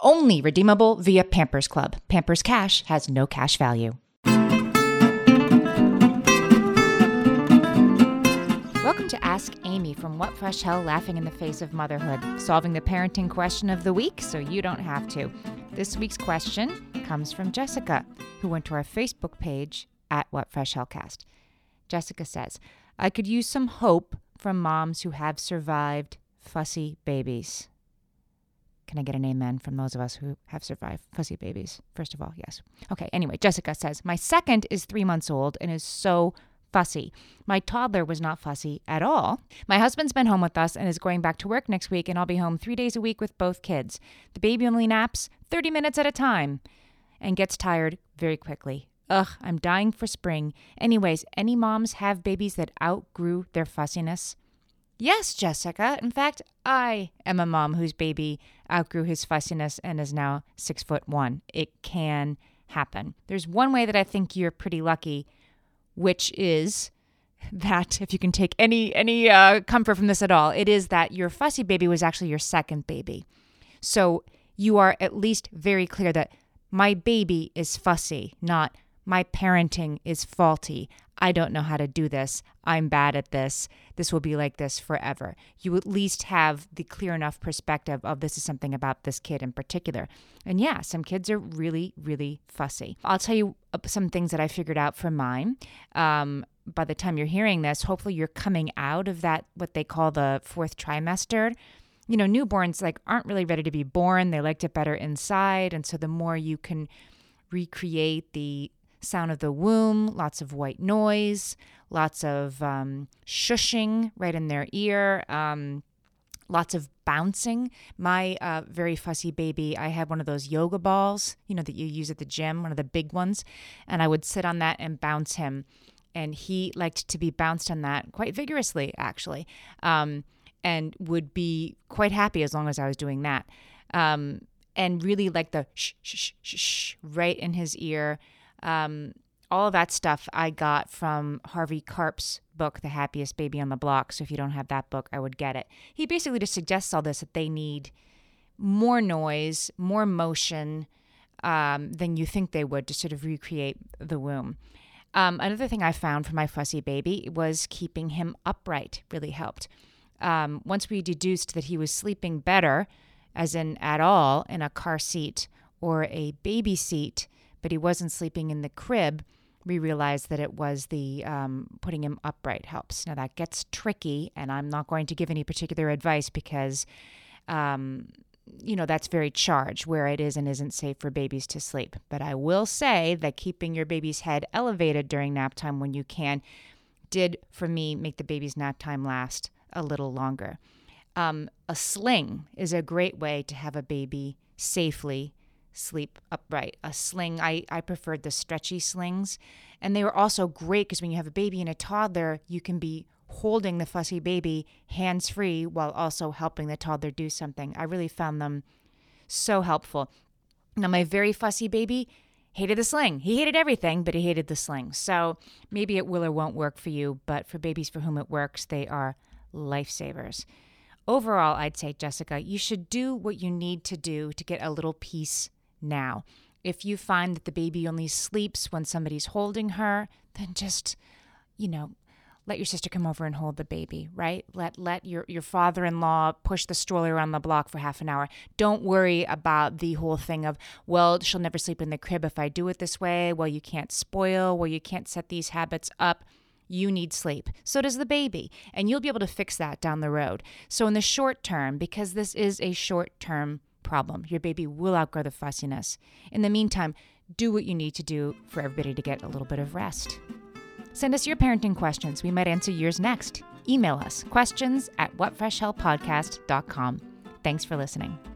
Only redeemable via Pampers Club. Pampers Cash has no cash value. Welcome to Ask Amy from What Fresh Hell Laughing in the Face of Motherhood, solving the parenting question of the week so you don't have to. This week's question comes from Jessica, who went to our Facebook page at What Fresh Hellcast. Jessica says, I could use some hope from moms who have survived fussy babies. Can I get an amen from those of us who have survived fussy babies? First of all, yes. Okay, anyway, Jessica says, My second is three months old and is so fussy. My toddler was not fussy at all. My husband's been home with us and is going back to work next week, and I'll be home three days a week with both kids. The baby only naps 30 minutes at a time and gets tired very quickly. Ugh, I'm dying for spring. Anyways, any moms have babies that outgrew their fussiness? Yes, Jessica. In fact, I am a mom whose baby outgrew his fussiness and is now six foot one. It can happen. There's one way that I think you're pretty lucky, which is that if you can take any any uh, comfort from this at all, it is that your fussy baby was actually your second baby. So you are at least very clear that my baby is fussy, not my parenting is faulty. I don't know how to do this. I'm bad at this. This will be like this forever. You at least have the clear enough perspective of this is something about this kid in particular. And yeah, some kids are really, really fussy. I'll tell you some things that I figured out from mine. Um, by the time you're hearing this, hopefully you're coming out of that, what they call the fourth trimester you know, newborns like aren't really ready to be born. They liked it better inside. And so the more you can recreate the sound of the womb, lots of white noise, lots of um, shushing right in their ear, um, lots of bouncing. My uh, very fussy baby, I had one of those yoga balls, you know, that you use at the gym, one of the big ones, and I would sit on that and bounce him. And he liked to be bounced on that quite vigorously, actually, um, and would be quite happy as long as I was doing that. Um, and really like the shh, shh, shh, shh, right in his ear. Um, all of that stuff I got from Harvey Karp's book, The Happiest Baby on the Block. So if you don't have that book, I would get it. He basically just suggests all this that they need more noise, more motion um, than you think they would to sort of recreate the womb. Um, another thing I found for my fussy baby was keeping him upright really helped. Um, once we deduced that he was sleeping better, as in at all, in a car seat or a baby seat, but he wasn't sleeping in the crib, we realized that it was the um, putting him upright helps. Now that gets tricky, and I'm not going to give any particular advice because, um, you know, that's very charged where it is and isn't safe for babies to sleep. But I will say that keeping your baby's head elevated during nap time when you can did, for me, make the baby's nap time last a little longer. Um, a sling is a great way to have a baby safely sleep upright. A sling, I, I preferred the stretchy slings. And they were also great because when you have a baby and a toddler, you can be holding the fussy baby hands free while also helping the toddler do something. I really found them so helpful. Now, my very fussy baby hated the sling. He hated everything, but he hated the sling. So maybe it will or won't work for you, but for babies for whom it works, they are lifesavers. Overall, I'd say, Jessica, you should do what you need to do to get a little peace now. If you find that the baby only sleeps when somebody's holding her, then just, you know, let your sister come over and hold the baby, right? Let let your your father-in-law push the stroller around the block for half an hour. Don't worry about the whole thing of, well, she'll never sleep in the crib if I do it this way. Well, you can't spoil, well, you can't set these habits up. You need sleep. So does the baby. And you'll be able to fix that down the road. So, in the short term, because this is a short term problem, your baby will outgrow the fussiness. In the meantime, do what you need to do for everybody to get a little bit of rest. Send us your parenting questions. We might answer yours next. Email us questions at whatfreshhellpodcast.com. Thanks for listening.